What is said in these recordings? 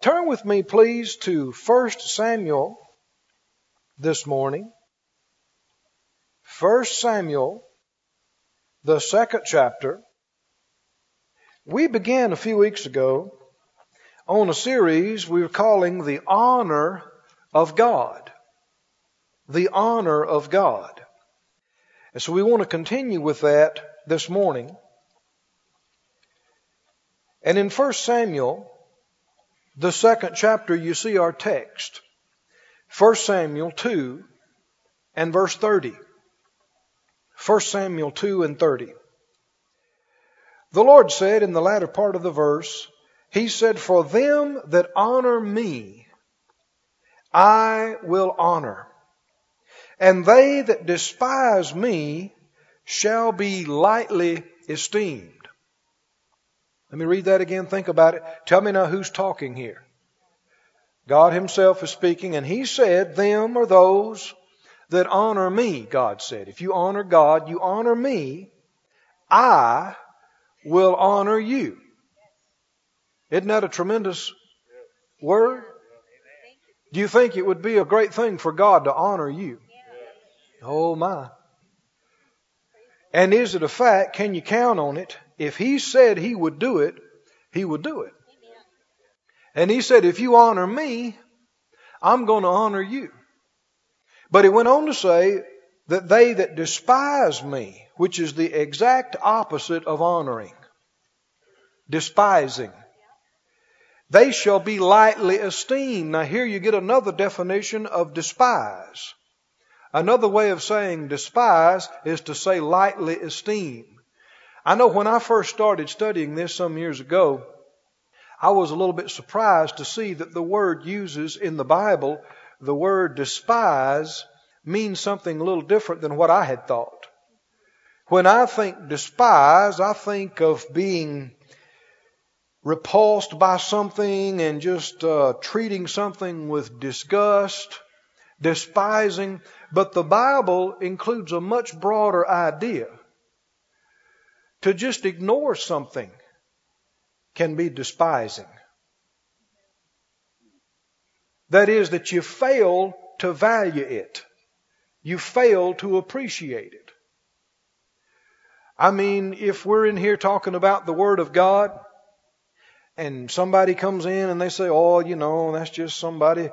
Turn with me, please, to 1 Samuel this morning. 1 Samuel, the second chapter. We began a few weeks ago on a series we were calling The Honor of God. The Honor of God. And so we want to continue with that this morning. And in 1 Samuel, the second chapter, you see our text. 1 Samuel 2 and verse 30. 1 Samuel 2 and 30. The Lord said in the latter part of the verse, He said, For them that honor me, I will honor. And they that despise me shall be lightly esteemed. Let me read that again. Think about it. Tell me now who's talking here. God Himself is speaking, and He said, Them are those that honor me, God said. If you honor God, you honor me, I will honor you. Isn't that a tremendous word? Do you think it would be a great thing for God to honor you? Oh my. And is it a fact? Can you count on it? If He said He would do it, He would do it. And He said, if you honor me, I'm going to honor you. But He went on to say that they that despise me, which is the exact opposite of honoring, despising, they shall be lightly esteemed. Now, here you get another definition of despise. Another way of saying despise is to say lightly esteem. I know when I first started studying this some years ago, I was a little bit surprised to see that the word uses in the Bible, the word despise means something a little different than what I had thought. When I think despise, I think of being repulsed by something and just uh, treating something with disgust, despising. But the Bible includes a much broader idea. To just ignore something can be despising. That is, that you fail to value it. You fail to appreciate it. I mean, if we're in here talking about the Word of God, and somebody comes in and they say, oh, you know, that's just somebody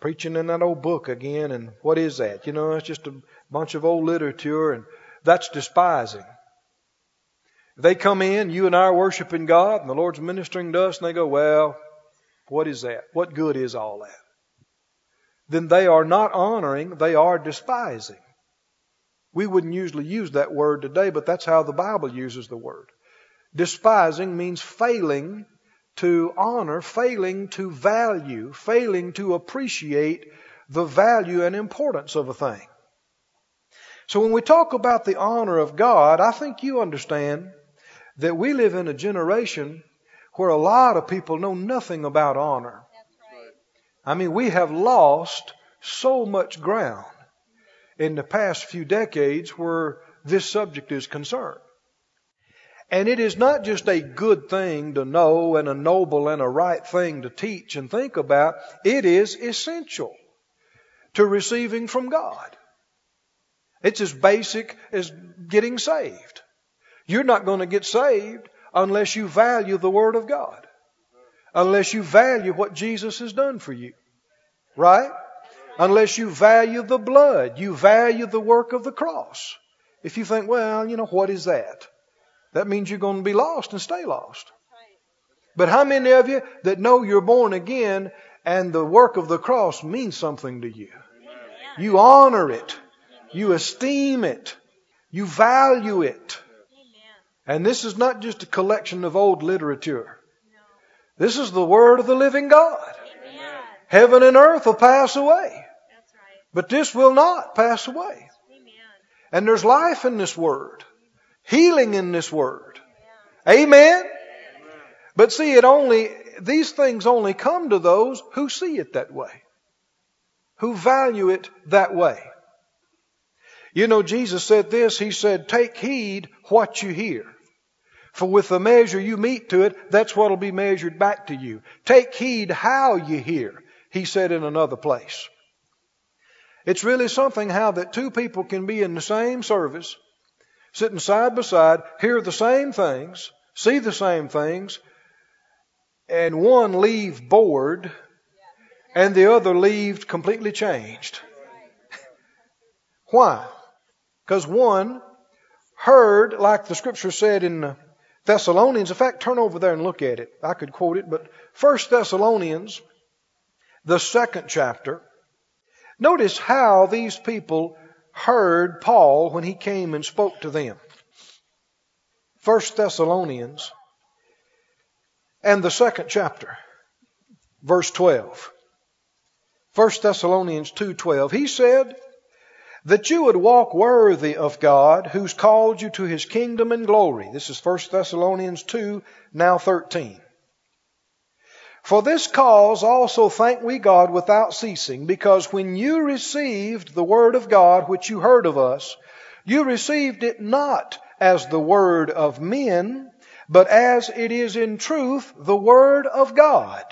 preaching in that old book again, and what is that? You know, it's just a bunch of old literature, and that's despising. They come in, you and I are worshiping God, and the Lord's ministering to us, and they go, well, what is that? What good is all that? Then they are not honoring, they are despising. We wouldn't usually use that word today, but that's how the Bible uses the word. Despising means failing to honor, failing to value, failing to appreciate the value and importance of a thing. So when we talk about the honor of God, I think you understand that we live in a generation where a lot of people know nothing about honor. I mean, we have lost so much ground in the past few decades where this subject is concerned. And it is not just a good thing to know and a noble and a right thing to teach and think about. It is essential to receiving from God. It's as basic as getting saved. You're not going to get saved unless you value the Word of God. Unless you value what Jesus has done for you. Right? Unless you value the blood. You value the work of the cross. If you think, well, you know, what is that? that means you're going to be lost and stay lost. But how many of you that know you're born again and the work of the cross means something to you? You honor it. You esteem it. You value it. And this is not just a collection of old literature. This is the Word of the living God. Heaven and earth will pass away. But this will not pass away. Amen. And there's life in this Word healing in this word. Amen? But see, it only, these things only come to those who see it that way, who value it that way. You know, Jesus said this, He said, take heed what you hear. For with the measure you mete to it, that's what'll be measured back to you. Take heed how you hear, he said in another place. It's really something how that two people can be in the same service, sitting side by side, hear the same things, see the same things, and one leave bored and the other leave completely changed. Why? Because one heard, like the scripture said in Thessalonians. In fact, turn over there and look at it. I could quote it, but First Thessalonians, the second chapter. Notice how these people heard Paul when he came and spoke to them. First Thessalonians and the second chapter, verse 12. First Thessalonians 2:12. He said, that you would walk worthy of God who's called you to his kingdom and glory. This is 1 Thessalonians 2, now 13. For this cause also thank we God without ceasing, because when you received the word of God which you heard of us, you received it not as the word of men, but as it is in truth the word of God,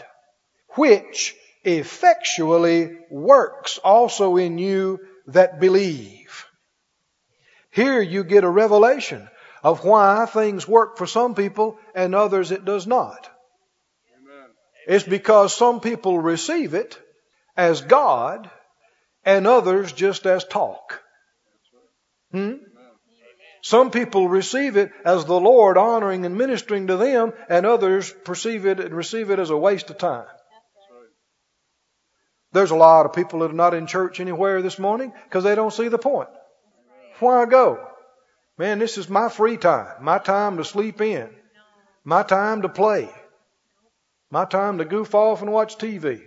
which effectually works also in you that believe. Here you get a revelation of why things work for some people and others it does not. Amen. It's because some people receive it as God and others just as talk. Hmm? Some people receive it as the Lord honoring and ministering to them, and others perceive it and receive it as a waste of time. There's a lot of people that are not in church anywhere this morning because they don't see the point. Why go? Man, this is my free time, my time to sleep in, my time to play, my time to goof off and watch TV,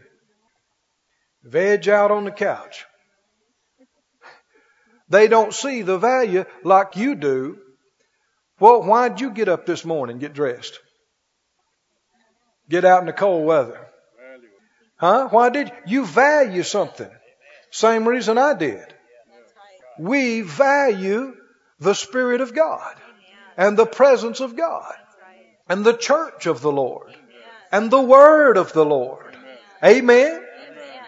veg out on the couch. They don't see the value like you do. Well, why'd you get up this morning, get dressed? Get out in the cold weather. Huh? Why did you? value something? Same reason I did. We value the Spirit of God and the presence of God and the church of the Lord and the Word of the Lord. Amen.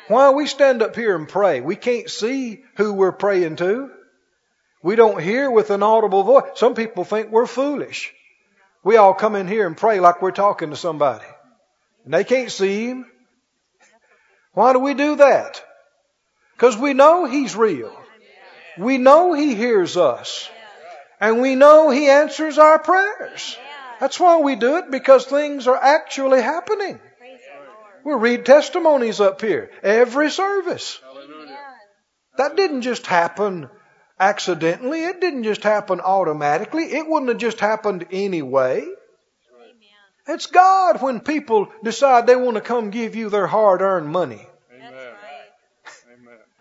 Why we stand up here and pray? We can't see who we're praying to. We don't hear with an audible voice. Some people think we're foolish. We all come in here and pray like we're talking to somebody. And they can't see him. Why do we do that? Because we know He's real. We know He hears us. And we know He answers our prayers. That's why we do it, because things are actually happening. We read testimonies up here every service. That didn't just happen accidentally. It didn't just happen automatically. It wouldn't have just happened anyway. It's God when people decide they want to come give you their hard earned money.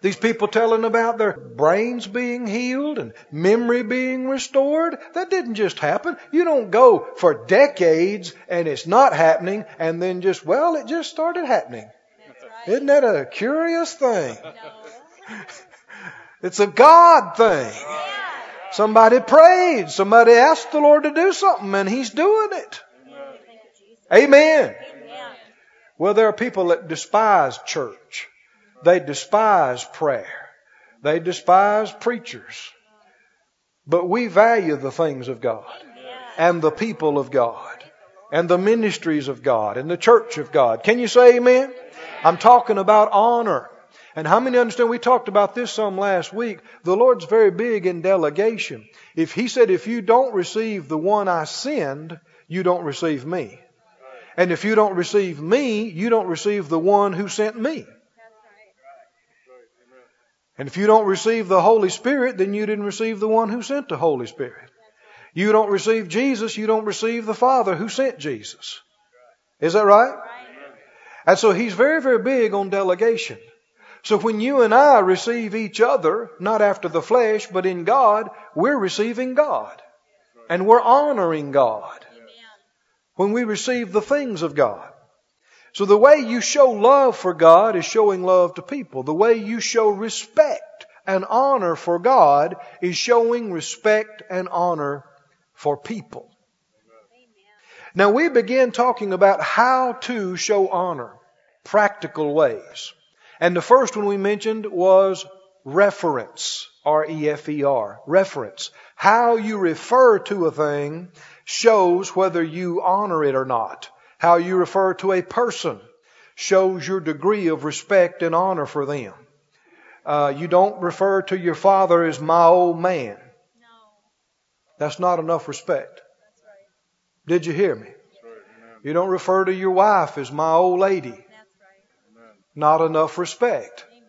These people telling about their brains being healed and memory being restored. That didn't just happen. You don't go for decades and it's not happening and then just, well, it just started happening. Right. Isn't that a curious thing? No. it's a God thing. Yeah. Somebody prayed. Somebody asked the Lord to do something and He's doing it. Amen. Amen. Well, there are people that despise church. They despise prayer. They despise preachers. But we value the things of God and the people of God and the ministries of God and the church of God. Can you say amen? I'm talking about honor. And how many understand? We talked about this some last week. The Lord's very big in delegation. If He said, if you don't receive the one I send, you don't receive me. And if you don't receive me, you don't receive the one who sent me. And if you don't receive the Holy Spirit, then you didn't receive the one who sent the Holy Spirit. You don't receive Jesus, you don't receive the Father who sent Jesus. Is that right? And so he's very, very big on delegation. So when you and I receive each other, not after the flesh, but in God, we're receiving God. And we're honoring God when we receive the things of God. So the way you show love for God is showing love to people. The way you show respect and honor for God is showing respect and honor for people. Now we begin talking about how to show honor, practical ways. And the first one we mentioned was reference, R-E-F-E-R, reference. How you refer to a thing shows whether you honor it or not. How you refer to a person shows your degree of respect and honor for them. Uh, you don't refer to your father as my old man. No. That's not enough respect. That's right. Did you hear me? You don't refer to your wife as my old lady. That's right. Not enough respect. Amen.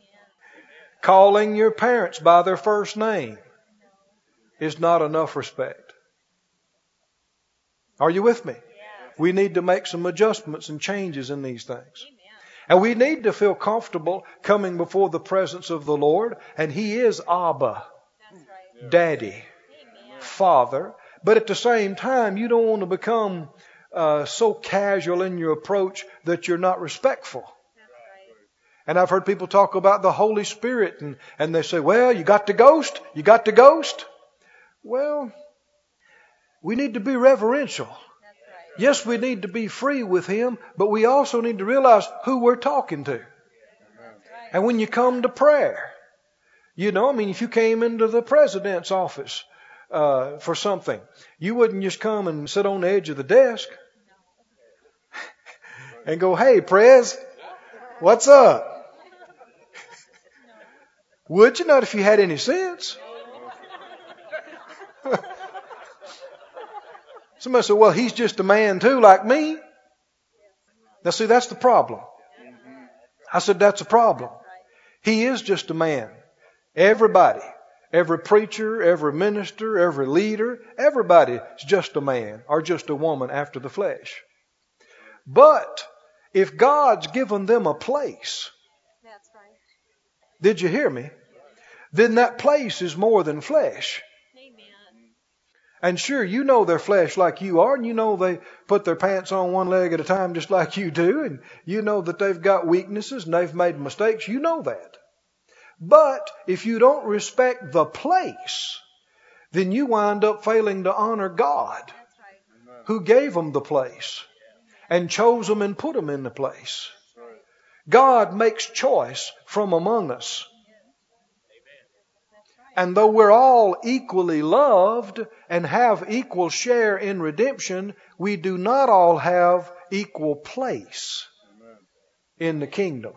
Calling your parents by their first name is not enough respect. Are you with me? Yes. We need to make some adjustments and changes in these things. Amen. And we need to feel comfortable coming before the presence of the Lord. And He is Abba, That's right. Daddy, Amen. Father. But at the same time, you don't want to become uh, so casual in your approach that you're not respectful. And I've heard people talk about the Holy Spirit and, and they say, well, you got the ghost? You got the ghost? Well, we need to be reverential. Right. Yes, we need to be free with Him, but we also need to realize who we're talking to. Right. And when you come to prayer, you know, I mean, if you came into the president's office uh, for something, you wouldn't just come and sit on the edge of the desk and go, "Hey, Prez, what's up?" Would you not if you had any sense? Somebody said, "Well, he's just a man too, like me." Now, see, that's the problem. I said, "That's a problem." He is just a man. Everybody, every preacher, every minister, every leader, everybody is just a man or just a woman after the flesh. But if God's given them a place, That's right. did you hear me? Then that place is more than flesh. And sure, you know their flesh like you are, and you know they put their pants on one leg at a time just like you do, and you know that they've got weaknesses and they've made mistakes. You know that. But if you don't respect the place, then you wind up failing to honor God who gave them the place and chose them and put them in the place. God makes choice from among us. And though we're all equally loved and have equal share in redemption, we do not all have equal place in the kingdom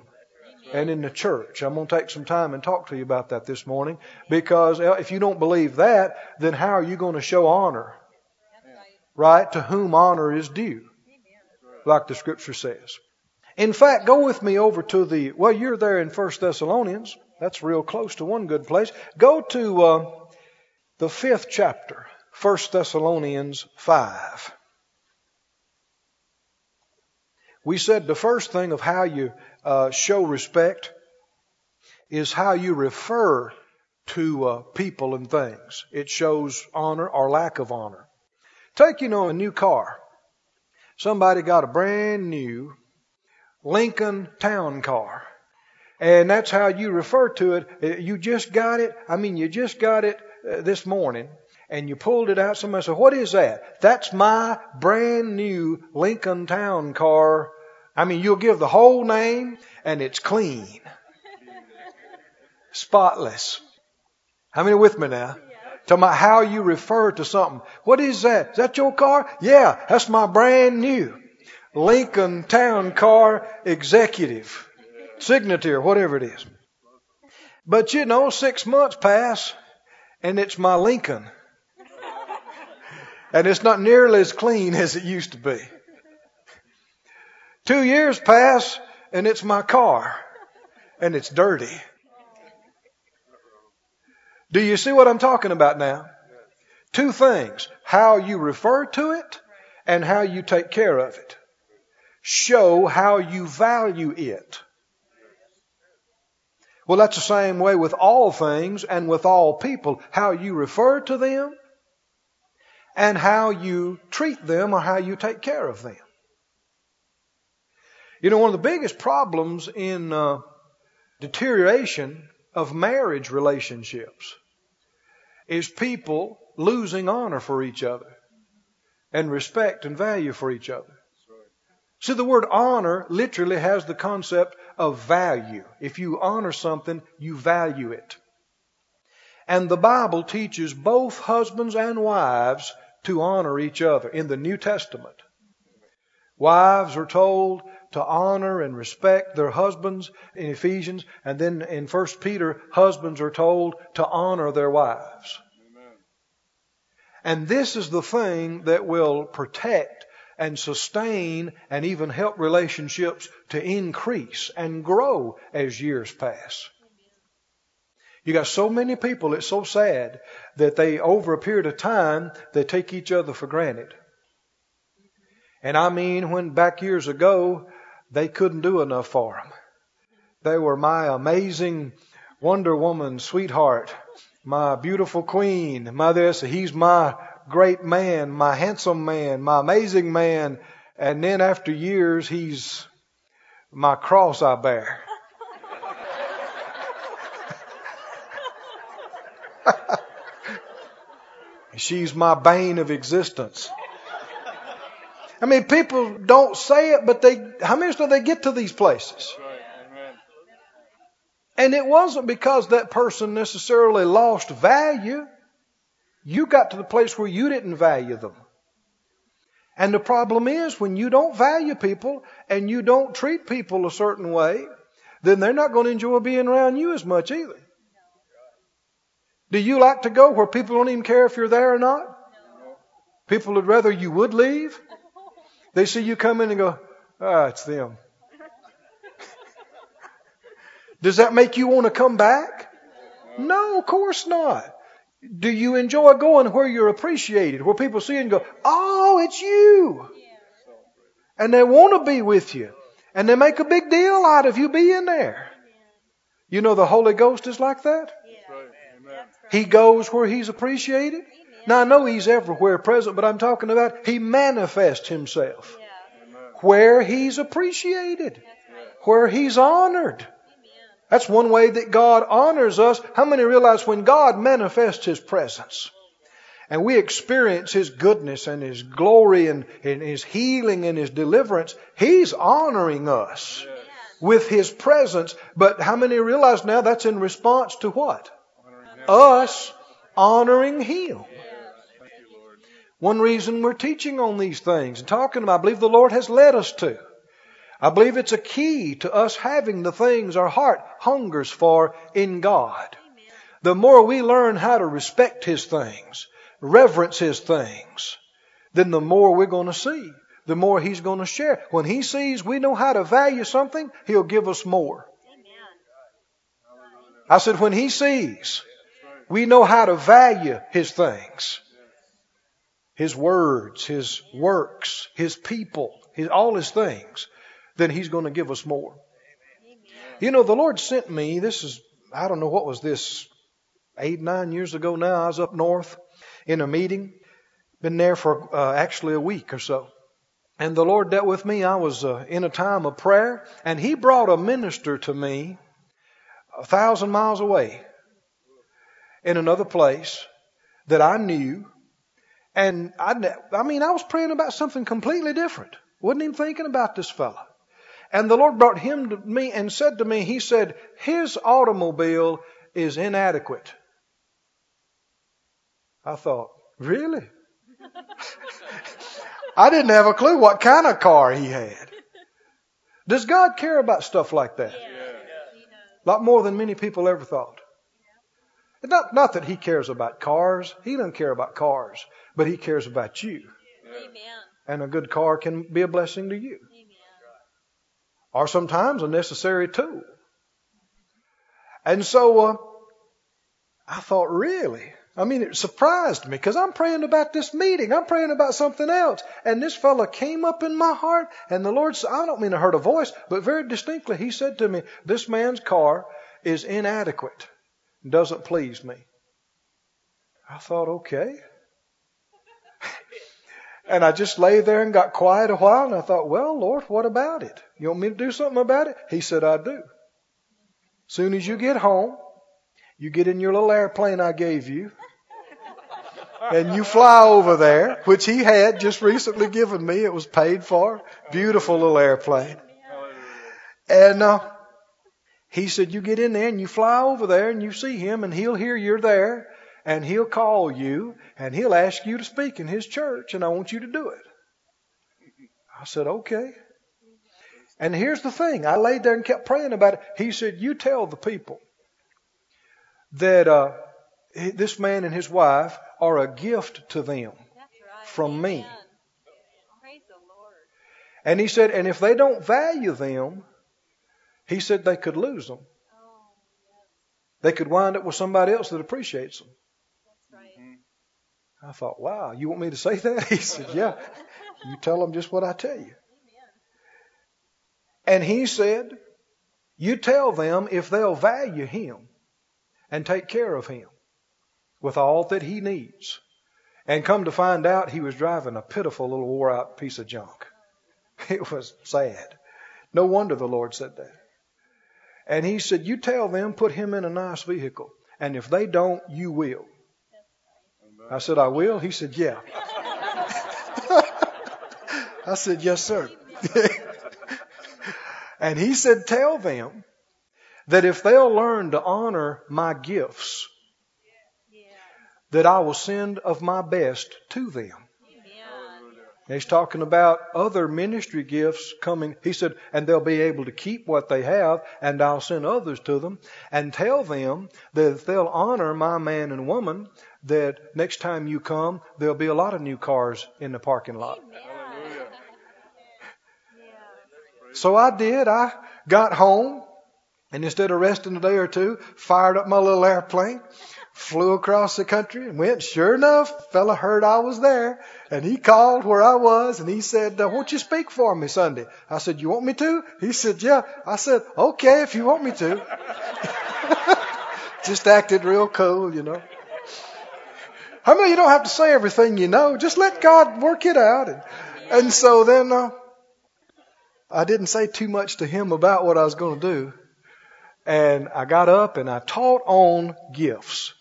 and in the church. I'm going to take some time and talk to you about that this morning because uh, if you don't believe that, then how are you going to show honor, right? To whom honor is due, like the scripture says. In fact, go with me over to the, well, you're there in 1 Thessalonians. That's real close to one good place. Go to uh, the fifth chapter, 1 Thessalonians 5. We said the first thing of how you uh, show respect is how you refer to uh, people and things. It shows honor or lack of honor. Take, you know, a new car. Somebody got a brand new Lincoln Town Car. And that's how you refer to it. Uh, You just got it. I mean, you just got it uh, this morning and you pulled it out. Somebody said, What is that? That's my brand new Lincoln Town Car. I mean, you'll give the whole name and it's clean, spotless. How many with me now? Talking about how you refer to something. What is that? Is that your car? Yeah, that's my brand new Lincoln Town Car Executive, Signature, whatever it is. But you know, six months pass and it's my Lincoln. And it's not nearly as clean as it used to be. Two years pass and it's my car and it's dirty. Do you see what I'm talking about now? Two things. How you refer to it and how you take care of it. Show how you value it. Well, that's the same way with all things and with all people. How you refer to them and how you treat them or how you take care of them. You know, one of the biggest problems in uh, deterioration of marriage relationships is people losing honor for each other. and respect and value for each other. See, the word honor literally has the concept of value. If you honor something, you value it. And the Bible teaches both husbands and wives to honor each other in the New Testament. Wives are told to honor and respect their husbands in Ephesians, and then in 1 Peter, husbands are told to honor their wives. And this is the thing that will protect and sustain and even help relationships to increase and grow as years pass. You got so many people, it's so sad that they, over a period of time, they take each other for granted. And I mean, when back years ago, they couldn't do enough for them. They were my amazing Wonder Woman sweetheart, my beautiful queen, my this, he's my great man, my handsome man, my amazing man. And then after years, he's my cross I bear. She's my bane of existence. I mean, people don't say it, but they, how many do they get to these places? And it wasn't because that person necessarily lost value. You got to the place where you didn't value them. And the problem is when you don't value people and you don't treat people a certain way, then they're not going to enjoy being around you as much either. Do you like to go where people don't even care if you're there or not? People would rather you would leave. They see you come in and go, ah, it's them. Does that make you want to come back? No, of course not. Do you enjoy going where you're appreciated, where people see you and go, oh, it's you? And they want to be with you. And they make a big deal out of you being there. You know the Holy Ghost is like that? He goes where he's appreciated. Now I know he's everywhere present, but I'm talking about he manifests himself where he's appreciated, where he's honored. That's one way that God honors us. How many realize when God manifests His presence and we experience His goodness and His glory and, and His healing and His deliverance, He's honoring us with His presence. But how many realize now that's in response to what? Us honoring Him. One reason we're teaching on these things and talking about, I believe the Lord has led us to. I believe it's a key to us having the things our heart hungers for in God. The more we learn how to respect His things, reverence His things, then the more we're going to see. The more He's going to share. When He sees we know how to value something, He'll give us more. I said, when He sees we know how to value His things, His words, His works, His people, his, all His things, then He's going to give us more. You know, the Lord sent me, this is, I don't know what was this, eight, nine years ago now. I was up north in a meeting. Been there for uh, actually a week or so. And the Lord dealt with me. I was uh, in a time of prayer, and He brought a minister to me a thousand miles away in another place that I knew. And I, I mean, I was praying about something completely different. Wasn't even thinking about this fella. And the Lord brought him to me and said to me, He said, His automobile is inadequate. I thought, Really? I didn't have a clue what kind of car he had. Does God care about stuff like that? A lot more than many people ever thought. Not, not that he cares about cars. He doesn't care about cars, but he cares about you. Amen. And a good car can be a blessing to you or sometimes a necessary tool. And so uh, I thought, really? I mean, it surprised me because I'm praying about this meeting. I'm praying about something else. And this fellow came up in my heart, and the Lord said, I don't mean I heard a voice, but very distinctly, He said to me, This man's car is inadequate, doesn't please me. I thought, okay. And I just lay there and got quiet a while and I thought, well, Lord, what about it? You want me to do something about it? He said, I do. Soon as you get home, you get in your little airplane I gave you. and you fly over there, which he had just recently given me. It was paid for. Beautiful little airplane. And uh, he said, You get in there and you fly over there and you see him, and he'll hear you're there, and he'll call you, and he'll ask you to speak in his church, and I want you to do it. I said, Okay. And here's the thing I laid there and kept praying about it. He said, You tell the people that uh, this man and his wife are a gift to them from me. And he said, and if they don't value them, he said they could lose them. They could wind up with somebody else that appreciates them. Mm-hmm. I thought, wow, you want me to say that? He said, yeah. You tell them just what I tell you. And he said, you tell them if they'll value him and take care of him with all that he needs. And come to find out, he was driving a pitiful little wore out piece of junk. It was sad. No wonder the Lord said that. And he said, You tell them, put him in a nice vehicle. And if they don't, you will. I said, I will? He said, Yeah. I said, Yes, sir. and he said, Tell them that if they'll learn to honor my gifts, that I will send of my best to them. he's talking about other ministry gifts coming. He said, and they'll be able to keep what they have, and I'll send others to them, and tell them that if they'll honor my man and woman, that next time you come, there'll be a lot of new cars in the parking lot. So I did. I got home, and instead of resting a day or two, fired up my little airplane flew across the country and went. Sure enough, fella heard I was there and he called where I was and he said, uh, won't you speak for me Sunday? I said, you want me to? He said, yeah. I said, okay, if you want me to. Just acted real cool, you know. How many you don't have to say everything you know? Just let God work it out. And, and so then uh, I didn't say too much to him about what I was going to do. And I got up and I taught on gifts.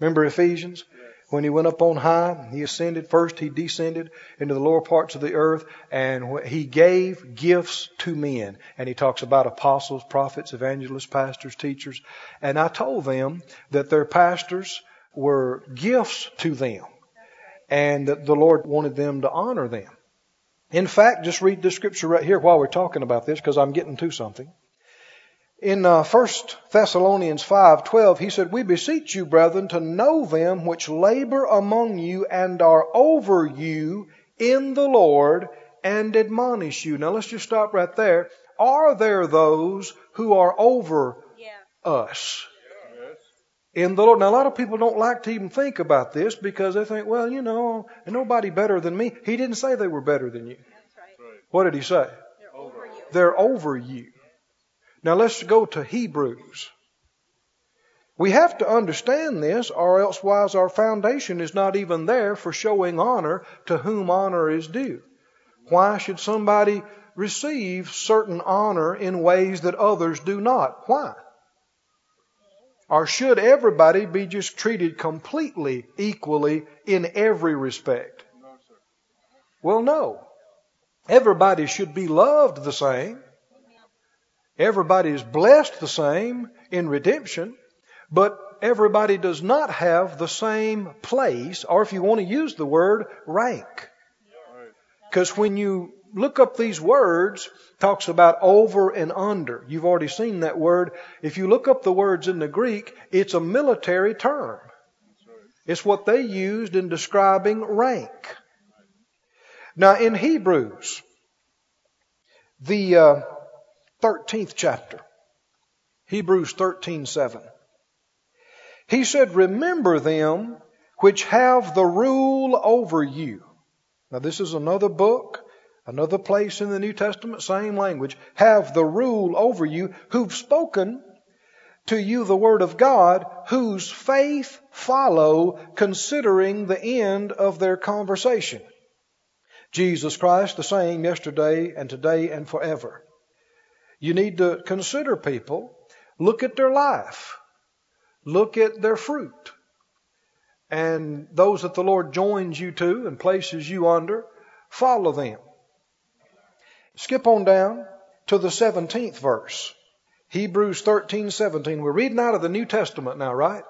Remember Ephesians? When he went up on high, he ascended first, he descended into the lower parts of the earth, and he gave gifts to men. And he talks about apostles, prophets, evangelists, pastors, teachers. And I told them that their pastors were gifts to them, and that the Lord wanted them to honor them. In fact, just read the scripture right here while we're talking about this, because I'm getting to something. In uh, 1 Thessalonians 5:12 he said, "We beseech you, brethren, to know them which labor among you and are over you in the Lord and admonish you." Now let's just stop right there. Are there those who are over Yeah. us in the Lord? Now a lot of people don't like to even think about this because they think, well, you know, nobody better than me. He didn't say they were better than you. Right. What did he say? They're over you. They're over you. Now let's go to Hebrews. We have to understand this, or elsewise our foundation is not even there for showing honor to whom honor is due. Why should somebody receive certain honor in ways that others do not? Why? Or should everybody be just treated completely equally in every respect? Well, no. Everybody should be loved the same. Everybody is blessed the same in redemption, but everybody does not have the same place, or if you want to use the word, rank. Because when you look up these words, talks about over and under. You've already seen that word. If you look up the words in the Greek, it's a military term. It's what they used in describing rank. Now in Hebrews, the uh, 13th chapter, Hebrews 13:7. He said, "Remember them which have the rule over you." Now this is another book, another place in the New Testament, same language. Have the rule over you who've spoken to you the word of God, whose faith follow considering the end of their conversation. Jesus Christ the same yesterday and today and forever. You need to consider people, look at their life, look at their fruit, and those that the Lord joins you to and places you under, follow them. Skip on down to the 17th verse. Hebrews 13:17. We're reading out of the New Testament now, right?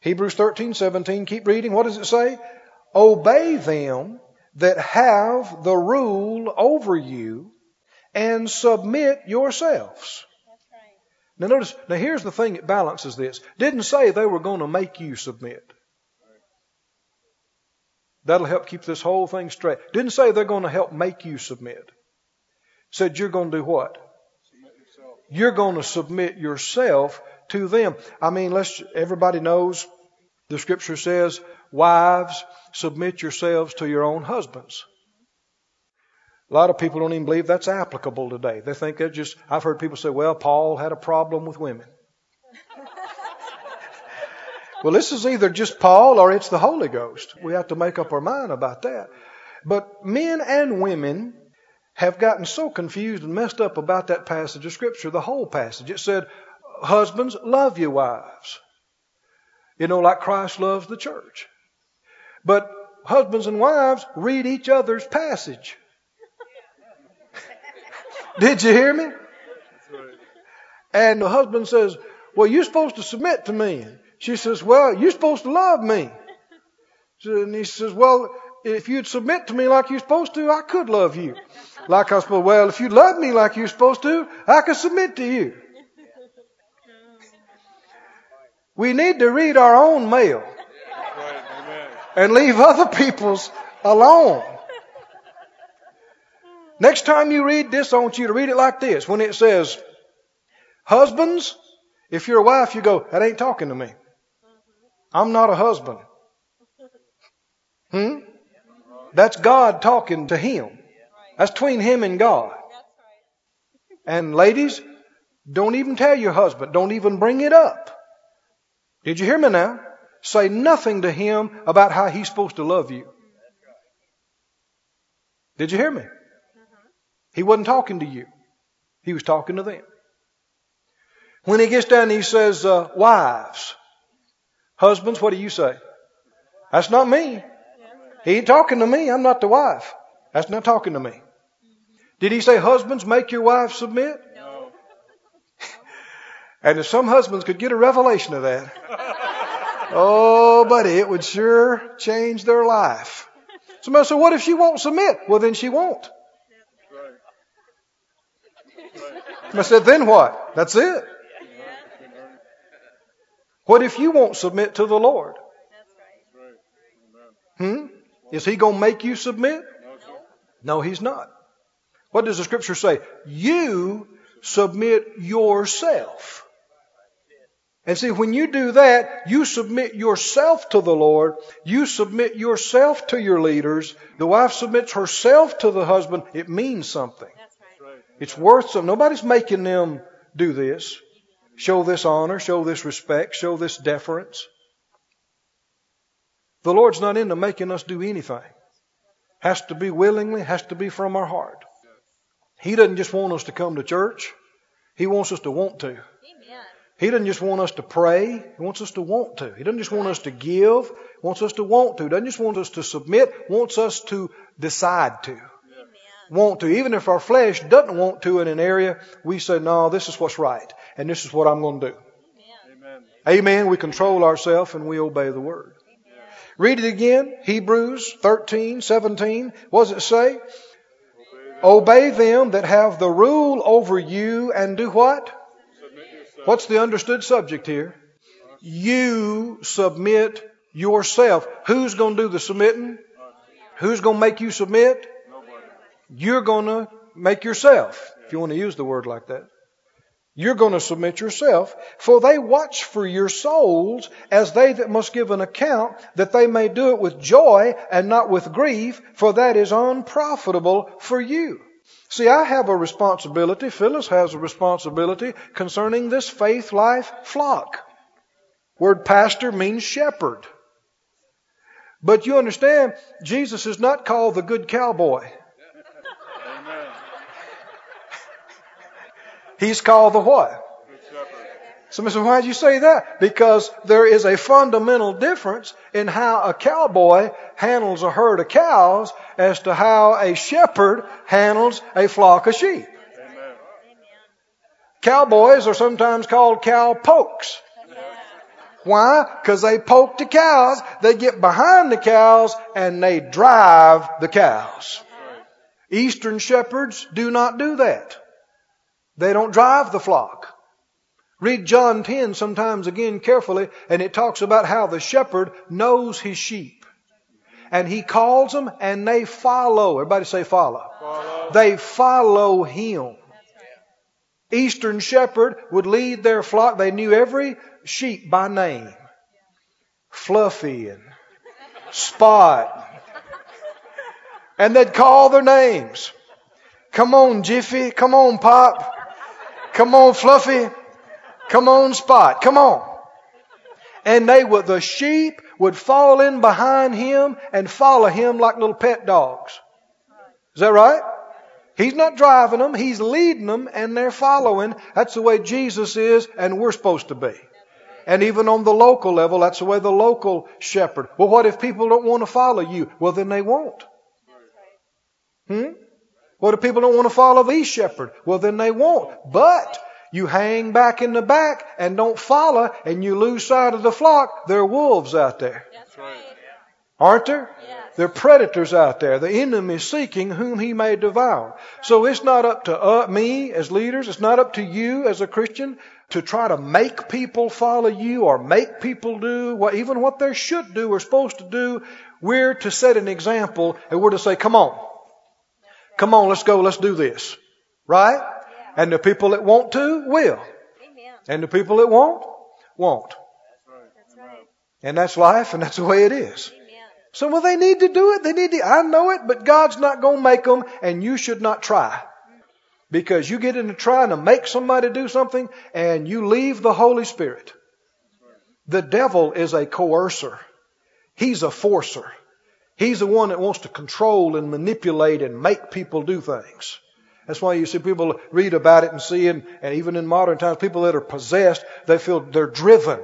Hebrews 13:17. Keep reading. What does it say? Obey them that have the rule over you and submit yourselves. Now notice, now here's the thing that balances this. Didn't say they were going to make you submit. That'll help keep this whole thing straight. Didn't say they're going to help make you submit. Said you're going to do what? You're going to submit yourself to them. I mean, let's, everybody knows the scripture says, wives, submit yourselves to your own husbands. A lot of people don't even believe that's applicable today. They think that just, I've heard people say, well, Paul had a problem with women. well, this is either just Paul or it's the Holy Ghost. We have to make up our mind about that. But men and women have gotten so confused and messed up about that passage of Scripture, the whole passage. It said, Husbands, love your wives. You know, like Christ loves the church. But husbands and wives read each other's passage. Did you hear me? And the husband says, Well, you're supposed to submit to me. She says, Well, you're supposed to love me. And he says, Well, if you'd submit to me like you're supposed to, I could love you. Like I was supposed Well, if you love me like you're supposed to, I could submit to you. We need to read our own mail and leave other people's alone. Next time you read this, I want you to read it like this. When it says, Husbands, if you're a wife, you go, That ain't talking to me. I'm not a husband. Hmm? That's God talking to him. That's between him and God. And ladies, don't even tell your husband. Don't even bring it up. Did you hear me now? Say nothing to him about how he's supposed to love you. Did you hear me? He wasn't talking to you. He was talking to them. When he gets down, he says, uh, wives, husbands, what do you say? That's not me. He ain't talking to me. I'm not the wife. That's not talking to me. Did he say, husbands, make your wife submit? No. And if some husbands could get a revelation of that, oh, buddy, it would sure change their life. Somebody said, what if she won't submit? Well, then she won't. That's right. I said, then what? That's it. What if you won't submit to the Lord? Is he going to make you submit? No, he's not. What does the scripture say? You submit yourself. And see, when you do that, you submit yourself to the Lord. You submit yourself to your leaders. The wife submits herself to the husband. It means something. That's right. That's right. It's worth something. Nobody's making them do this. Show this honor, show this respect, show this deference. The Lord's not into making us do anything. Has to be willingly, has to be from our heart. He doesn't just want us to come to church. He wants us to want to. Amen. He doesn't just want us to pray. He wants us to want to. He doesn't just want us to give. He wants us to want to. He doesn't just want us to submit. He wants us to decide to. Amen. Want to. Even if our flesh doesn't want to in an area, we say, no, this is what's right. And this is what I'm going to do. Amen. Amen. Amen. We control ourselves and we obey the word. Read it again. Hebrews 13, 17. What does it say? Obey them that have the rule over you and do what? What's the understood subject here? You submit yourself. Who's going to do the submitting? Who's going to make you submit? You're going to make yourself, if you want to use the word like that. You're going to submit yourself, for they watch for your souls as they that must give an account, that they may do it with joy and not with grief, for that is unprofitable for you. See, I have a responsibility, Phyllis has a responsibility concerning this faith life flock. Word pastor means shepherd. But you understand, Jesus is not called the good cowboy. He's called the what? Somebody said, why'd you say that? Because there is a fundamental difference in how a cowboy handles a herd of cows as to how a shepherd handles a flock of sheep. Amen. Cowboys are sometimes called cow pokes. Why? Because they poke the cows, they get behind the cows, and they drive the cows. Eastern shepherds do not do that. They don't drive the flock. Read John 10 sometimes again carefully, and it talks about how the shepherd knows his sheep. And he calls them and they follow. Everybody say follow. follow. They follow him. Eastern shepherd would lead their flock. They knew every sheep by name. Fluffy and Spot. And they'd call their names. Come on, Jiffy. Come on, Pop. Come on, Fluffy. Come on, Spot. Come on. And they would, the sheep would fall in behind him and follow him like little pet dogs. Is that right? He's not driving them, he's leading them and they're following. That's the way Jesus is and we're supposed to be. And even on the local level, that's the way the local shepherd. Well, what if people don't want to follow you? Well, then they won't. Hmm? What if people don't want to follow the shepherd? Well, then they won't. But you hang back in the back and don't follow and you lose sight of the flock, there are wolves out there. That's right. Aren't there? Yes. There are predators out there. The enemy is seeking whom he may devour. So it's not up to uh, me as leaders, it's not up to you as a Christian to try to make people follow you or make people do what, even what they should do or supposed to do. We're to set an example and we're to say, come on. Come on, let's go, let's do this. Right? And the people that want to will. Amen. And the people that won't, won't. That's right. And that's life and that's the way it is. Amen. So well they need to do it. They need to, I know it, but God's not going to make them and you should not try. Because you get into trying to make somebody do something and you leave the Holy Spirit. The devil is a coercer. He's a forcer. He's the one that wants to control and manipulate and make people do things. That's why you see people read about it and see, and, and even in modern times, people that are possessed, they feel they're driven.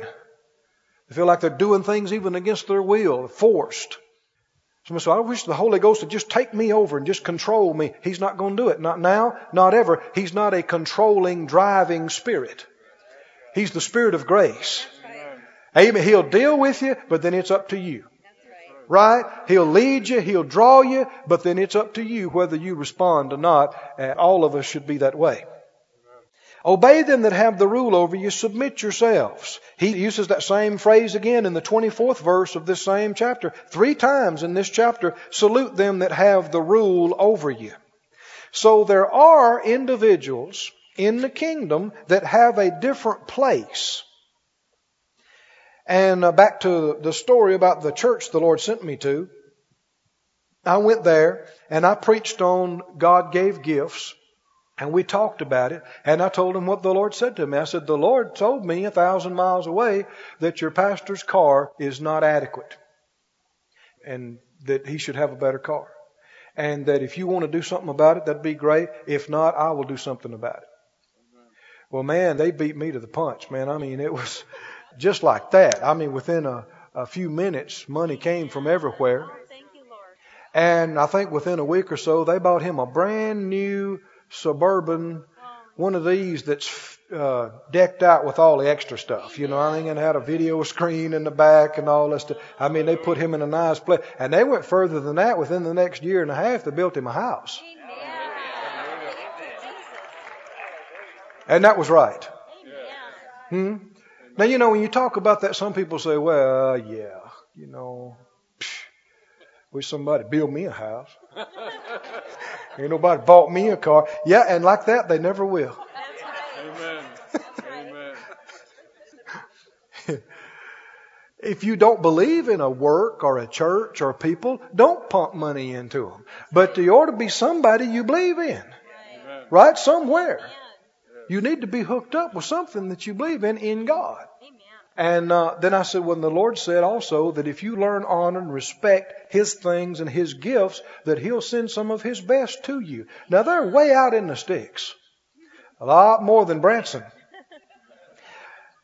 They feel like they're doing things even against their will, forced. Somebody said, I wish the Holy Ghost would just take me over and just control me. He's not going to do it. Not now, not ever. He's not a controlling, driving spirit. He's the spirit of grace. Amen. He'll deal with you, but then it's up to you. Right? He'll lead you, he'll draw you, but then it's up to you whether you respond or not. And all of us should be that way. Obey them that have the rule over you, submit yourselves. He uses that same phrase again in the 24th verse of this same chapter. Three times in this chapter, salute them that have the rule over you. So there are individuals in the kingdom that have a different place and uh, back to the story about the church the Lord sent me to. I went there and I preached on God gave gifts and we talked about it and I told him what the Lord said to me. I said, the Lord told me a thousand miles away that your pastor's car is not adequate and that he should have a better car. And that if you want to do something about it, that'd be great. If not, I will do something about it. Well, man, they beat me to the punch, man. I mean, it was, just like that. I mean, within a, a few minutes, money came from everywhere. And I think within a week or so, they bought him a brand new suburban, one of these that's uh, decked out with all the extra stuff. You know, I think it had a video screen in the back and all this stuff. I mean, they put him in a nice place. And they went further than that. Within the next year and a half, they built him a house. And that was right. Hmm? Now, you know, when you talk about that, some people say, well, yeah, you know, psh, wish somebody build me a house. Ain't nobody bought me a car. Yeah, and like that, they never will. Amen. Amen. if you don't believe in a work or a church or people, don't pump money into them. But there ought to be somebody you believe in. Amen. Right? Somewhere. You need to be hooked up with something that you believe in in God. Amen. And uh, then I said, when the Lord said also that if you learn, honor, and respect His things and His gifts, that He'll send some of His best to you. Now they're way out in the sticks. A lot more than Branson.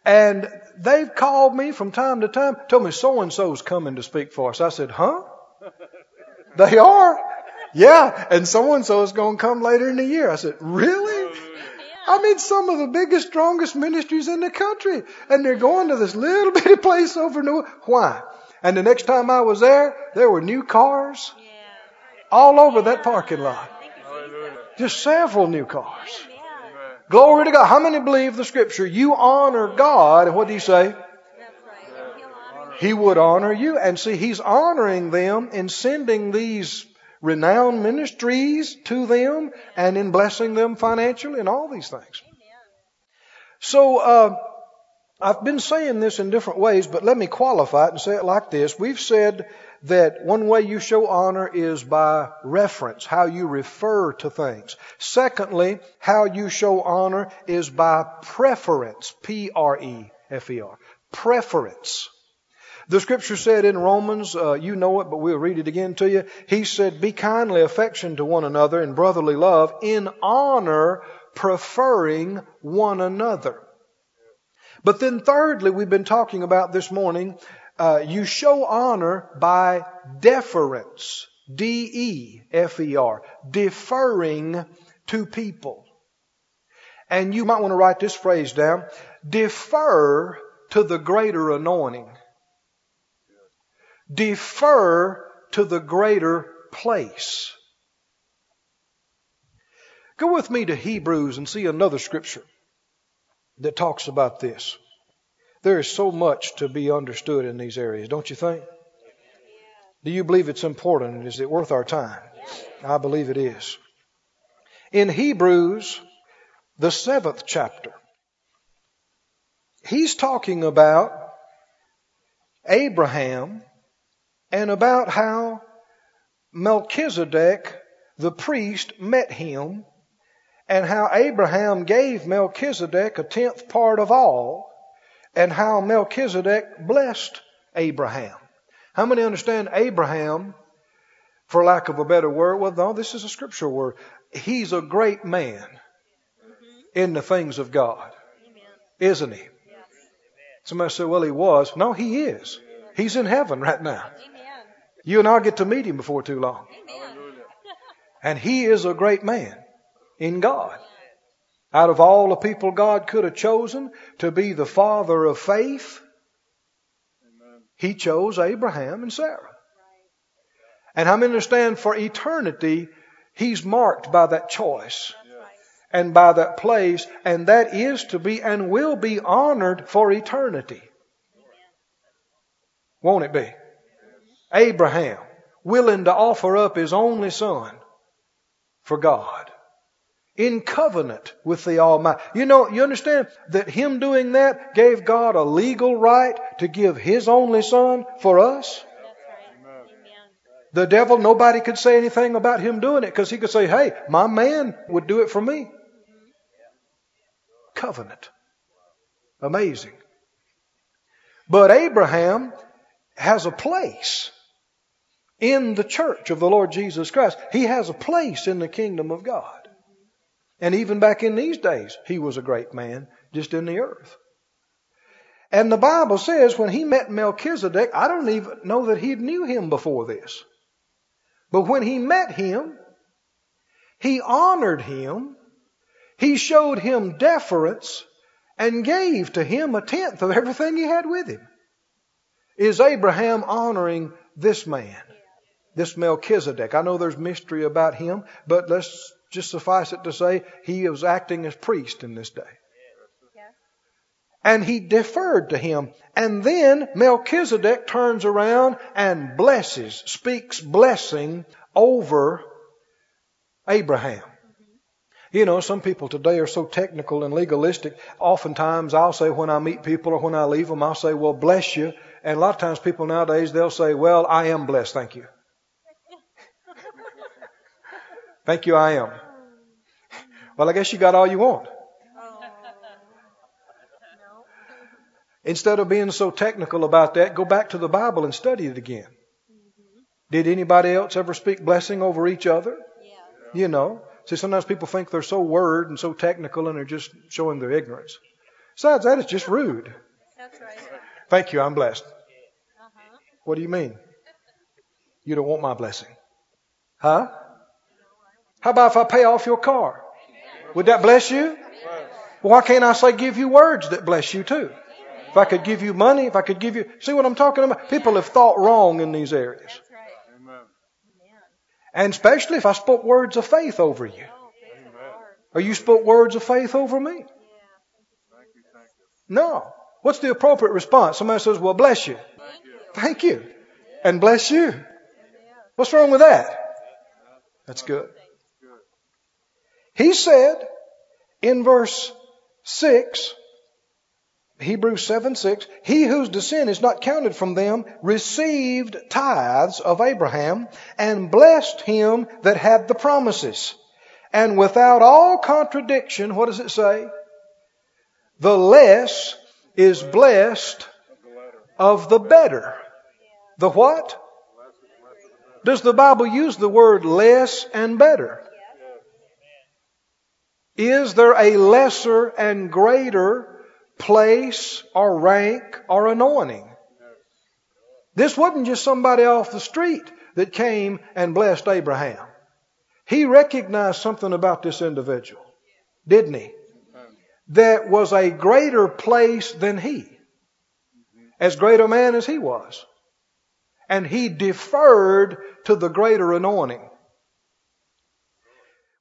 And they've called me from time to time, told me so and so's coming to speak for us. I said, huh? they are? Yeah, and so and so is going to come later in the year. I said, really? I mean, some of the biggest, strongest ministries in the country. And they're going to this little bitty place over New. Why? And the next time I was there, there were new cars all over that parking lot. Just several new cars. Glory to God. How many believe the scripture? You honor God, and what do you say? He would honor you. And see, He's honoring them in sending these renowned ministries to them and in blessing them financially and all these things. So, uh, I've been saying this in different ways, but let me qualify it and say it like this. We've said that one way you show honor is by reference, how you refer to things. Secondly, how you show honor is by preference. P-R-E-F-E-R. Preference. The scripture said in Romans, uh, you know it, but we'll read it again to you. He said, be kindly affection to one another in brotherly love, in honor, preferring one another. But then thirdly, we've been talking about this morning, uh, you show honor by deference. D-E-F-E-R. Deferring to people. And you might want to write this phrase down. Defer to the greater anointing. Defer to the greater place. Go with me to Hebrews and see another scripture that talks about this. There is so much to be understood in these areas, don't you think? Do you believe it's important? Is it worth our time? I believe it is. In Hebrews, the seventh chapter, he's talking about Abraham and about how Melchizedek, the priest, met him and how Abraham gave Melchizedek a tenth part of all, and how Melchizedek blessed Abraham. How many understand Abraham, for lack of a better word? Well, no, this is a scriptural word. He's a great man in the things of God, isn't he? Somebody said, well, he was. No, he is. He's in heaven right now. You and I'll get to meet him before too long. And he is a great man in God. Out of all the people God could have chosen to be the father of faith, He chose Abraham and Sarah. And I understand for eternity, He's marked by that choice and by that place, and that is to be and will be honored for eternity. Won't it be? Abraham, willing to offer up his only son for God in covenant with the Almighty. You know, you understand that Him doing that gave God a legal right to give His only Son for us? The devil, nobody could say anything about him doing it because he could say, hey, my man would do it for me. Covenant. Amazing. But Abraham has a place in the church of the Lord Jesus Christ. He has a place in the kingdom of God. And even back in these days, he was a great man just in the earth. And the Bible says when he met Melchizedek, I don't even know that he knew him before this. But when he met him, he honored him, he showed him deference, and gave to him a tenth of everything he had with him. Is Abraham honoring this man, this Melchizedek? I know there's mystery about him, but let's just suffice it to say, he was acting as priest in this day. And he deferred to him. And then Melchizedek turns around and blesses, speaks blessing over Abraham. You know, some people today are so technical and legalistic. Oftentimes I'll say when I meet people or when I leave them, I'll say, well, bless you. And a lot of times people nowadays, they'll say, well, I am blessed, thank you. Thank you, I am. Well, I guess you got all you want. Instead of being so technical about that, go back to the Bible and study it again. Did anybody else ever speak blessing over each other? You know. See, sometimes people think they're so word and so technical and they're just showing their ignorance. Besides that, it's just rude. That's right. Thank you, I'm blessed. Uh-huh. What do you mean? You don't want my blessing. Huh? How about if I pay off your car? Would that bless you? Why can't I say give you words that bless you too? If I could give you money, if I could give you, see what I'm talking about? People have thought wrong in these areas. And especially if I spoke words of faith over you. Or you spoke words of faith over me. No. What's the appropriate response? Somebody says, well, bless you. Thank you. And bless you. What's wrong with that? That's. Good. He said in verse 6, Hebrews 7 6, he whose descent is not counted from them received tithes of Abraham and blessed him that had the promises. And without all contradiction, what does it say? The less is blessed Of the better. The what? Does the Bible use the word less and better? Is there a lesser and greater place or rank or anointing? This wasn't just somebody off the street that came and blessed Abraham. He recognized something about this individual, didn't he? That was a greater place than he, as great a man as he was. And he deferred to the greater anointing.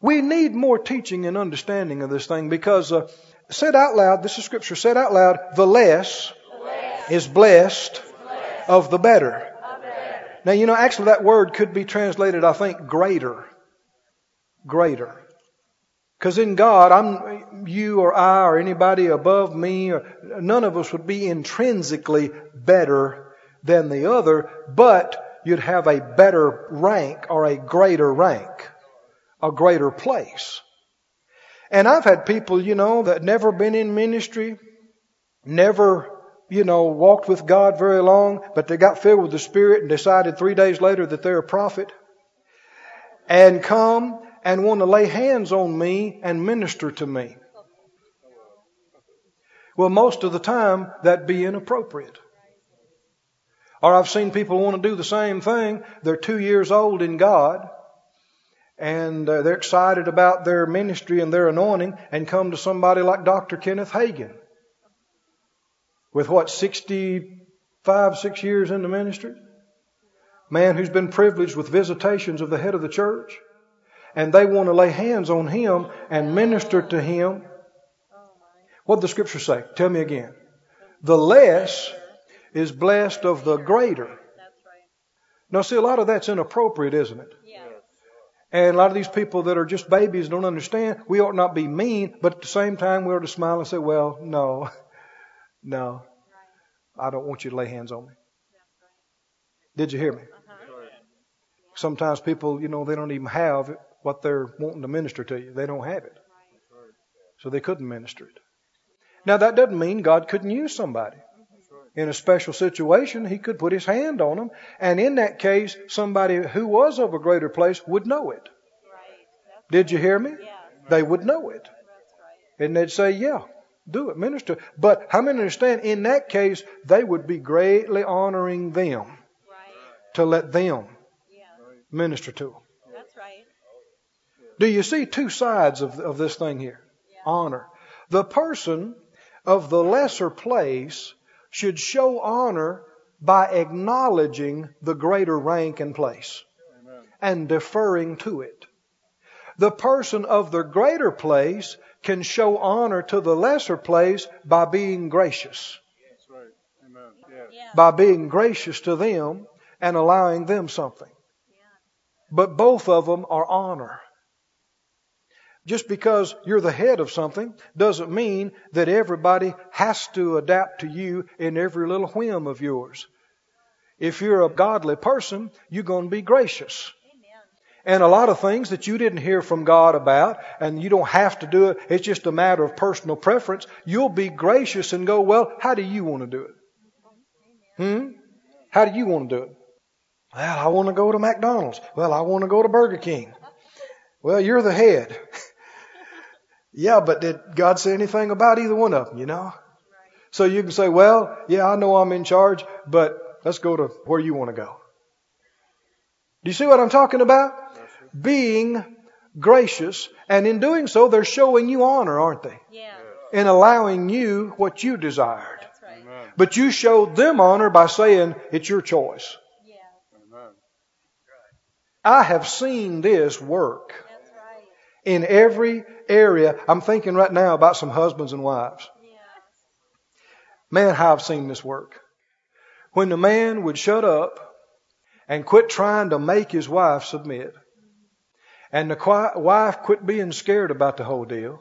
We need more teaching and understanding of this thing because, uh, said out loud, this is scripture, said out loud, the less, is blessed, of the better. Now, you know, actually that word could be translated, I think, greater. Greater. Because in God, I'm, you or I or anybody above me, or none of us would be intrinsically better than the other, but you'd have a better rank or a greater rank, a greater place. And I've had people, you know, that never been in ministry, never, you know, walked with God very long, but they got filled with the Spirit and decided three days later that they're a prophet and come and want to lay hands on me and minister to me. Well, most of the time that'd be inappropriate. Or I've seen people want to do the same thing. They're two years old in God and uh, they're excited about their ministry and their anointing and come to somebody like Dr. Kenneth Hagin with what, 65, 6 years in the ministry? Man who's been privileged with visitations of the head of the church and they want to lay hands on him and minister to him. What did the scripture say? Tell me again. The less is blessed of the greater. Now, see, a lot of that's inappropriate, isn't it? And a lot of these people that are just babies don't understand. We ought not be mean, but at the same time, we ought to smile and say, well, no, no, I don't want you to lay hands on me. Did you hear me? Sometimes people, you know, they don't even have what they're wanting to minister to you. They don't have it. So they couldn't minister it. Now, that doesn't mean God couldn't use somebody. In a special situation, He could put His hand on them. And in that case, somebody who was of a greater place would know it. Right. Did you hear me? yeah. They would know it. Right. And they'd say, yeah, do it, minister. But how many understand in that case, they would be greatly honoring them Right. to let them Yeah. minister to them. That's right. Do you see two sides of, of this thing here? Yeah. Honor. The person of the lesser place should show honor by acknowledging the greater rank and place Amen. and deferring to it. The person of the greater place can show honor to the lesser place by being gracious, right. Yeah. by being gracious to them and allowing them something. Yeah. But both of them are honor. Just because you're the head of something doesn't mean that everybody has to adapt to you in every little whim of yours. If you're a godly person, you're going to be gracious. And a lot of things that you didn't hear from God about, and you don't have to do it, it's just a matter of personal preference, you'll be gracious and go, Well, how do you want to do it? Hmm? How do you want to do it? Well, I want to go to McDonald's. Well, I want to go to Burger King. Well, you're the head. yeah, but did God say anything about either one of them, you know? So you can say, well, yeah, I know I'm in charge, but let's go to where you want to go. Do you see what I'm talking about? Being gracious, and in doing so, they're showing you honor, aren't they? Yeah. In allowing you what you desired. That's right. Amen. But you showed them honor by saying, it's your choice. Yeah. Amen. I have seen this work That's right. In every area. I'm thinking right now about some husbands and wives. Man, how I've seen this work. When the man would shut up and quit trying to make his wife submit, and the wife quit being scared about the whole deal,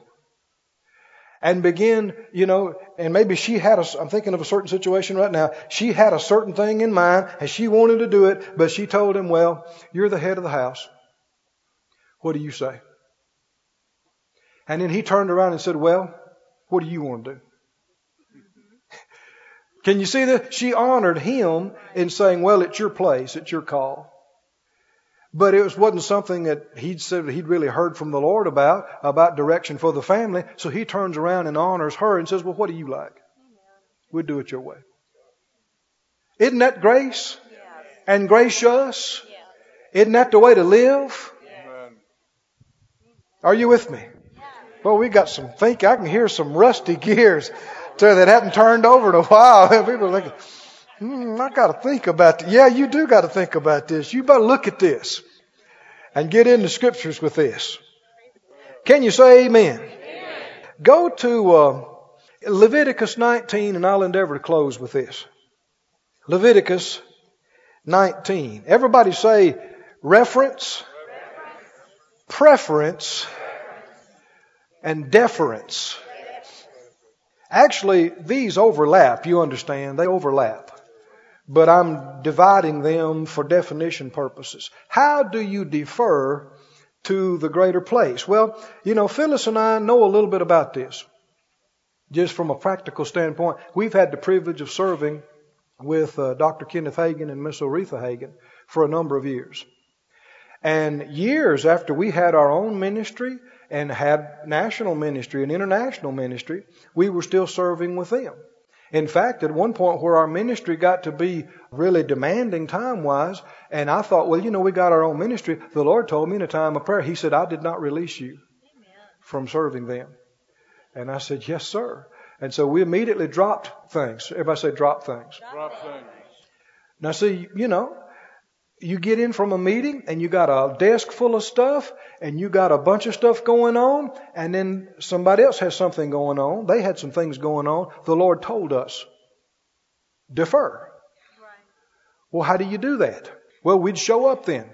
and begin, you know, and maybe she had a, I'm thinking of a certain situation right now, she had a certain thing in mind and she wanted to do it, but she told him, well, you're the head of the house. What do you say? And then he turned around and said, well, what do you want to do? Can you see that? She honored him in saying, well, it's your place, it's your call. But it was, wasn't something that he'd said he'd really heard from the Lord about, about direction for the family. So he turns around and honors her and says, well, what do you like? We'll do it your way. Isn't that grace? Yeah. And gracious? Yeah. Isn't that the way to live? Amen. Are you with me? Well, we got some think. I can hear some rusty gears that hadn't turned over in a while. People are thinking, hmm, I got to think about this. Yeah, you do got to think about this. You better look at this and get into scriptures with this. Can you say amen? Go to uh, Leviticus 19, and I'll endeavor to close with this. Leviticus 19. Everybody say reference, preference, and deference. Actually, these overlap, you understand, they overlap. But I'm dividing them for definition purposes. How do you defer to the greater place? Well, you know, Phyllis and I know a little bit about this. Just from a practical standpoint, we've had the privilege of serving with uh, Dr. Kenneth Hagin and Miss Oretha Hagin for a number of years. And years after we had our own ministry and had national ministry and international ministry, we were still serving with them. In fact, at one point where our ministry got to be really demanding time wise, and I thought, well, you know, we got our own ministry, the Lord told me in a time of prayer, He said, I did not release you from serving them. And I said, yes, sir. And so we immediately dropped things. Everybody say drop things. Drop things. Now see, you know, you get in from a meeting and you got a desk full of stuff and you got a bunch of stuff going on and then somebody else has something going on. They had some things going on. The Lord told us, defer. Right. Well, how do you do that? Well, we'd show up then.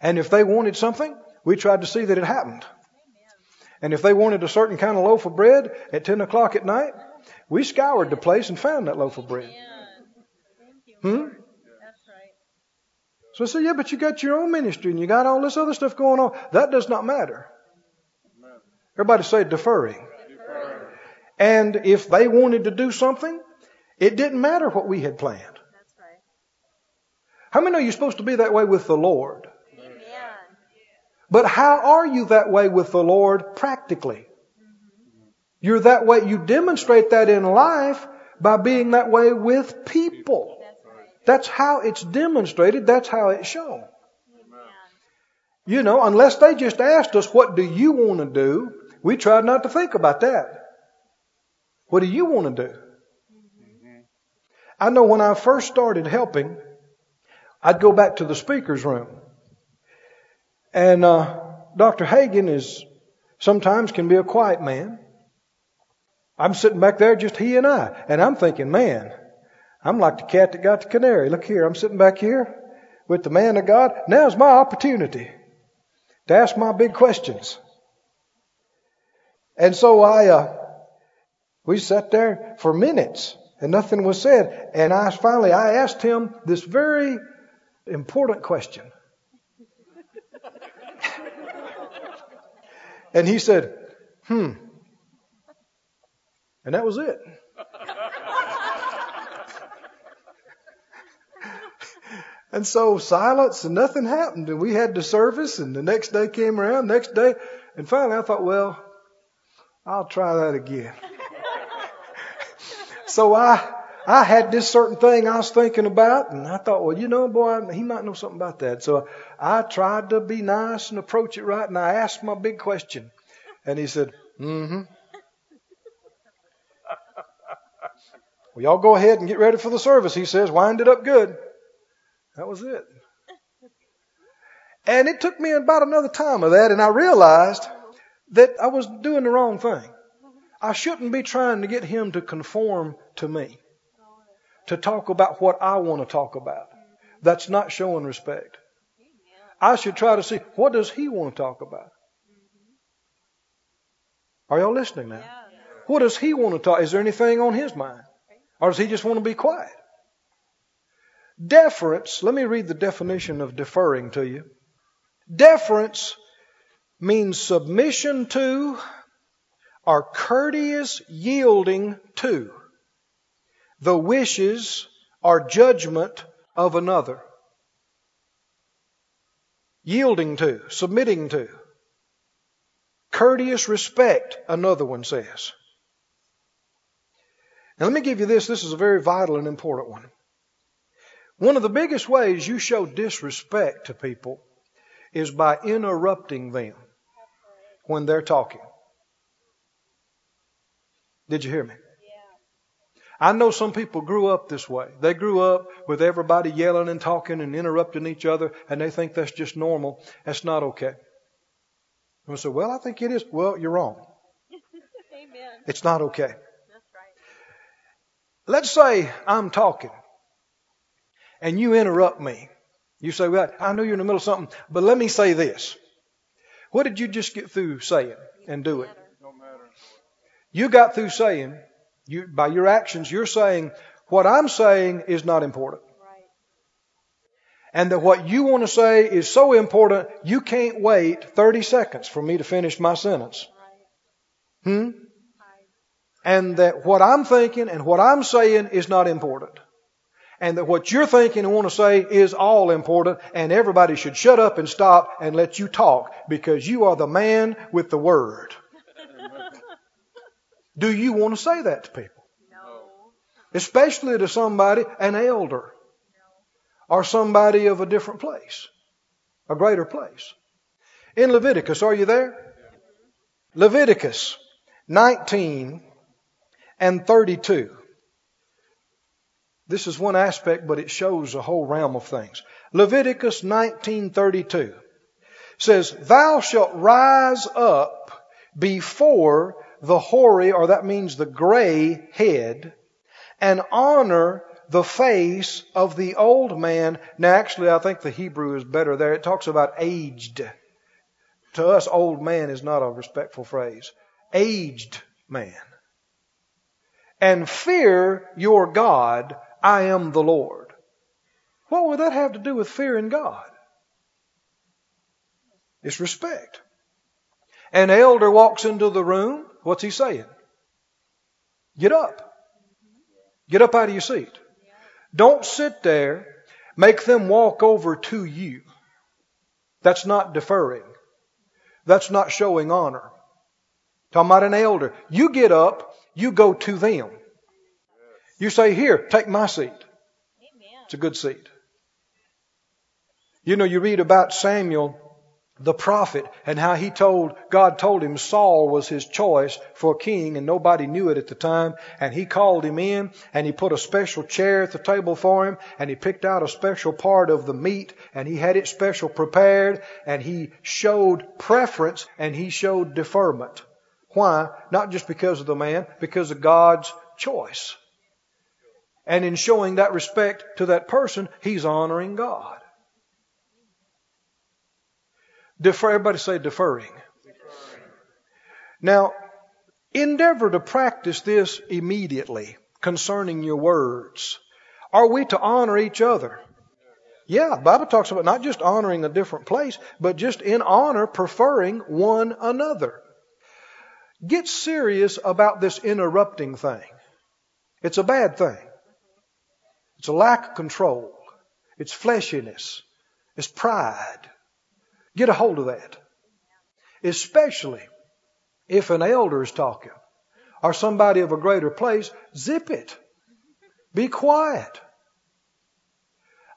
And if they wanted something, we tried to see that it happened. And if they wanted a certain kind of loaf of bread at 10 o'clock at night, we scoured the place and found that loaf of bread. Yeah. Thank you. Hmm? So I said, yeah, but you got your own ministry and you got all this other stuff going on. That does not matter. Everybody say deferring. And if they wanted to do something, it didn't matter what we had planned. That's right. How many know you're supposed to be that way with the Lord? But how are you that way with the Lord practically? You're that way, you demonstrate that in life by being that way with people. That's how it's demonstrated, that's how it's shown. You know, unless they just asked us, what do you want to do? We tried not to think about that. What do you want to do? I know when I first started helping, I'd go back to the speaker's room. And uh, Dr. Hagin is sometimes can be a quiet man. I'm sitting back there, just he and I, and I'm thinking, man, I'm like the cat that got the canary. Look here, I'm sitting back here with the man of God. Now's my opportunity to ask my big questions. And so I, uh, we sat there for minutes and nothing was said. And I finally, I asked him this very important question. and he said, hmm. And that was it. And so silence and nothing happened. And we had the service and the next day came around, next day. And finally I thought, well, I'll try that again. So I, I had this certain thing I was thinking about, and I thought, well, you know, boy, he might know something about that. So I tried to be nice and approach it right, and I asked my big question. And he said, mm-hmm. Well, y'all go ahead and get ready for the service, he says. Wind it up good. That was it. And it took me about another time of that, and I realized that I was doing the wrong thing. I shouldn't be trying to get him to conform to me, to talk about what I want to talk about. That's not showing respect. I should try to see what does he want to talk about. Are y'all listening now? What does he want to talk? Is there anything on his mind? Or does he just want to be quiet? Deference, let me read the definition of deferring to you. Deference means submission to or courteous yielding to the wishes or judgment of another. Yielding to, submitting to. Courteous respect, another one says. Now let me give you this. This is a very vital and important one. One of the biggest ways you show disrespect to people is by interrupting them when they're talking. Did you hear me? I know some people grew up this way. They grew up with everybody yelling and talking and interrupting each other, and they think that's just normal. That's not okay. And I say, well, I think it is. Well, you're wrong. Amen. It's not okay. That's right. Let's say I'm talking and you interrupt me. You say, well, I know you're in the middle of something, but let me say this. What did you just get through saying and doing? You got through saying, you, by your actions, you're saying, what I'm saying is not important. Right. And that what you want to say is so important, you can't wait 30 seconds for me to finish my sentence. Right. Hmm? Right. And that what I'm thinking and what I'm saying is not important. And that what you're thinking and want to say is all important, and everybody should shut up and stop and let you talk because you are the man with the word. Do you want to say that to people? No. Especially to somebody, an elder, or somebody of a different place, a greater place. In Leviticus, are you there? Mm-hmm. Leviticus 19 and 32. This is one aspect, but it shows a whole realm of things. Leviticus 19:32 says, "Thou shalt rise up before the hoary, or that means the gray head, and honor the face of the old man." Now, actually, I think the Hebrew is better there. It talks about aged. To us, old man is not a respectful phrase. Aged man. And fear your God I am the Lord. What would that have to do with fearing God? It's respect. An elder walks into the room. What's he saying? Get up. Get up out of your seat. Don't sit there. Make them walk over to you. That's not deferring. That's not showing honor. Talking about an elder. You get up. You go to them. You say, Here, take my seat. Amen. It's a good seat. You know, you read about Samuel, the prophet, and how he told, God told him Saul was his choice for king, and nobody knew it at the time. And he called him in, and he put a special chair at the table for him, and he picked out a special part of the meat, and he had it special prepared, and he showed preference, and he showed deferment. Why? Not just because of the man, because of God's choice. And in showing that respect to that person, he's honoring God. Defer, everybody say deferring. Now, endeavor to practice this immediately concerning your words. Are we to honor each other? Yeah, the Bible talks about not just honoring a different place, but just in honor preferring one another. Get serious about this interrupting thing. It's a bad thing. It's a lack of control. It's fleshiness. It's pride. Get a hold of that. Especially if an elder is talking or somebody of a greater place, zip it. Be quiet.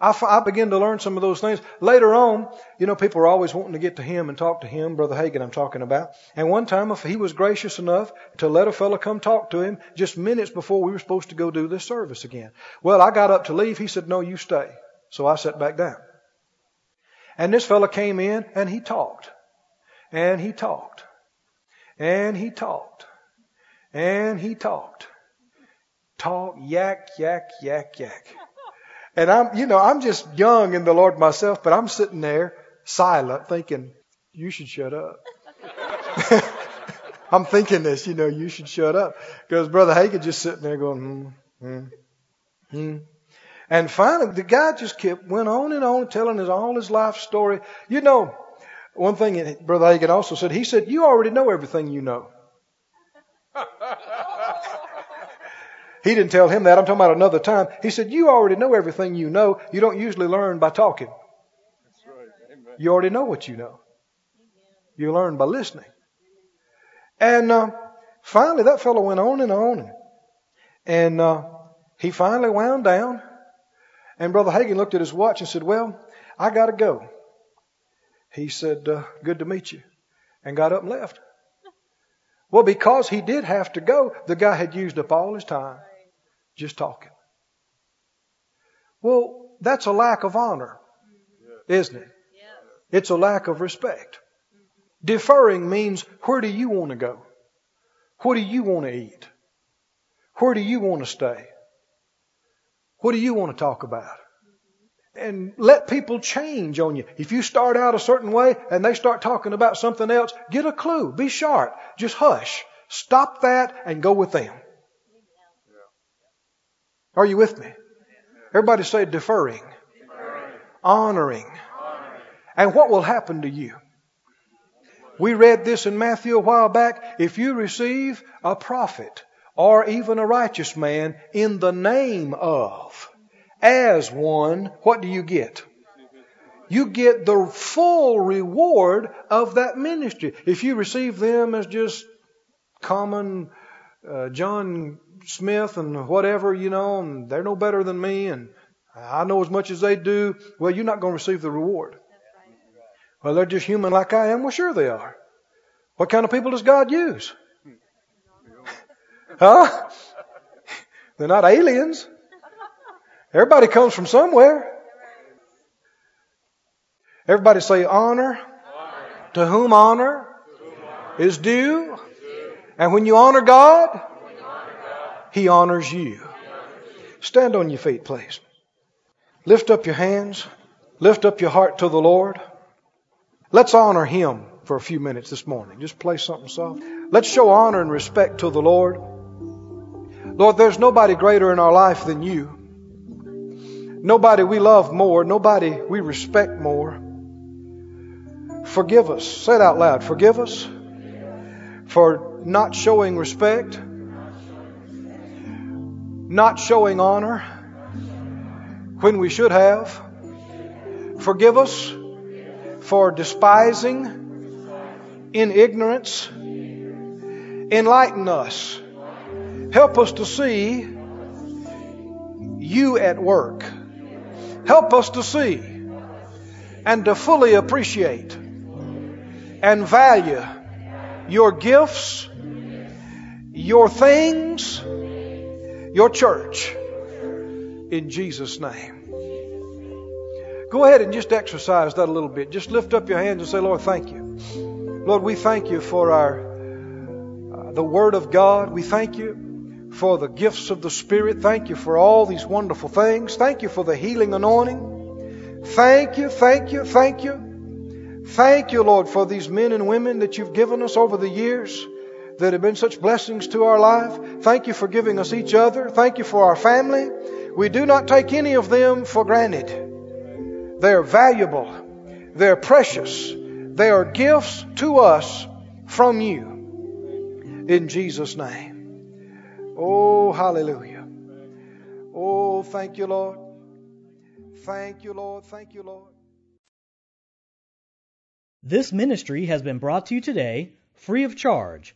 I, begin to learn some of those things. Later on, you know, people are always wanting to get to him and talk to him, Brother Hagin I'm talking about. And one time if he was gracious enough to let a fellow come talk to him just minutes before we were supposed to go do this service again. Well, I got up to leave. He said, no, you stay. So I sat back down. And this fellow came in and he talked. And he talked. And he talked. And he talked. Talk, yak, yak, yak, yak. And I'm, you know, I'm just young in the Lord myself, but I'm sitting there silent thinking, you should shut up. I'm thinking this, you know, you should shut up. Because Brother Hagin just sitting there going, hmm, hmm, hmm. And finally, the guy just kept, went on and on telling his, all his life story. You know, one thing Brother Hagin also said, he said, you already know everything you know. He didn't tell him that. I'm talking about another time. He said, You already know everything you know. You don't usually learn by talking. Right. You already know what you know. You learn by listening. And uh, finally, that fellow went on and on. And, uh, he finally wound down. And Brother Hagin looked at his watch and said, Well, I got to go. He said, uh, Good to meet you. And got up and left. Well, because he did have to go, the guy had used up all his time just talking. Well, that's a lack of honor, isn't it? It's a lack of respect. Deferring means where do you want to go? What do you want to eat? Where do you want to stay? What do you want to talk about? And let people change on you. If you start out a certain way and they start talking about something else, get a clue. Be sharp. Just hush. Stop that and go with them. Are you with me? Everybody say deferring, honoring. And what will happen to you? We read this in Matthew a while back. If you receive a prophet or even a righteous man in the name of, as one, what do you get? You get the full reward of that ministry. If you receive them as just common uh, John Smith and whatever, you know, and they're no better than me, and I know as much as they do, well, you're not going to receive the reward. Well, they're just human like I am. Well, sure they are. What kind of people does God use? Huh? They're not aliens. Everybody comes from somewhere. Everybody say honor. To whom honor is due. And when you honor God, He honors you. Stand on your feet, please. Lift up your hands. Lift up your heart to the Lord. Let's honor Him for a few minutes this morning. Just play something soft. Let's show honor and respect to the Lord. Lord, there's nobody greater in our life than you. Nobody we love more. Nobody we respect more. Forgive us. Say it out loud. Forgive us for not showing respect, not showing honor when we should have. Forgive us for despising in ignorance. Enlighten us. Help us to see you at work. Help us to see and to fully appreciate and value your gifts, your things, your church. In Jesus' name. Go ahead and just exercise that a little bit. Just lift up your hands and say, Lord, thank you. Lord, we thank you for our uh, the Word of God. We thank you for the gifts of the Spirit. Thank you for all these wonderful things. Thank you for the healing anointing. Thank you, thank you, thank you. Thank you, Lord, for these men and women that you've given us over the years that have been such blessings to our life. Thank you for giving us each other. Thank you for our family. We do not take any of them for granted. They're valuable. They're precious. They are gifts to us from you. In Jesus' name. Oh, hallelujah. Oh, thank you, Lord. Thank you, Lord. Thank you, Lord. This ministry has been brought to you today free of charge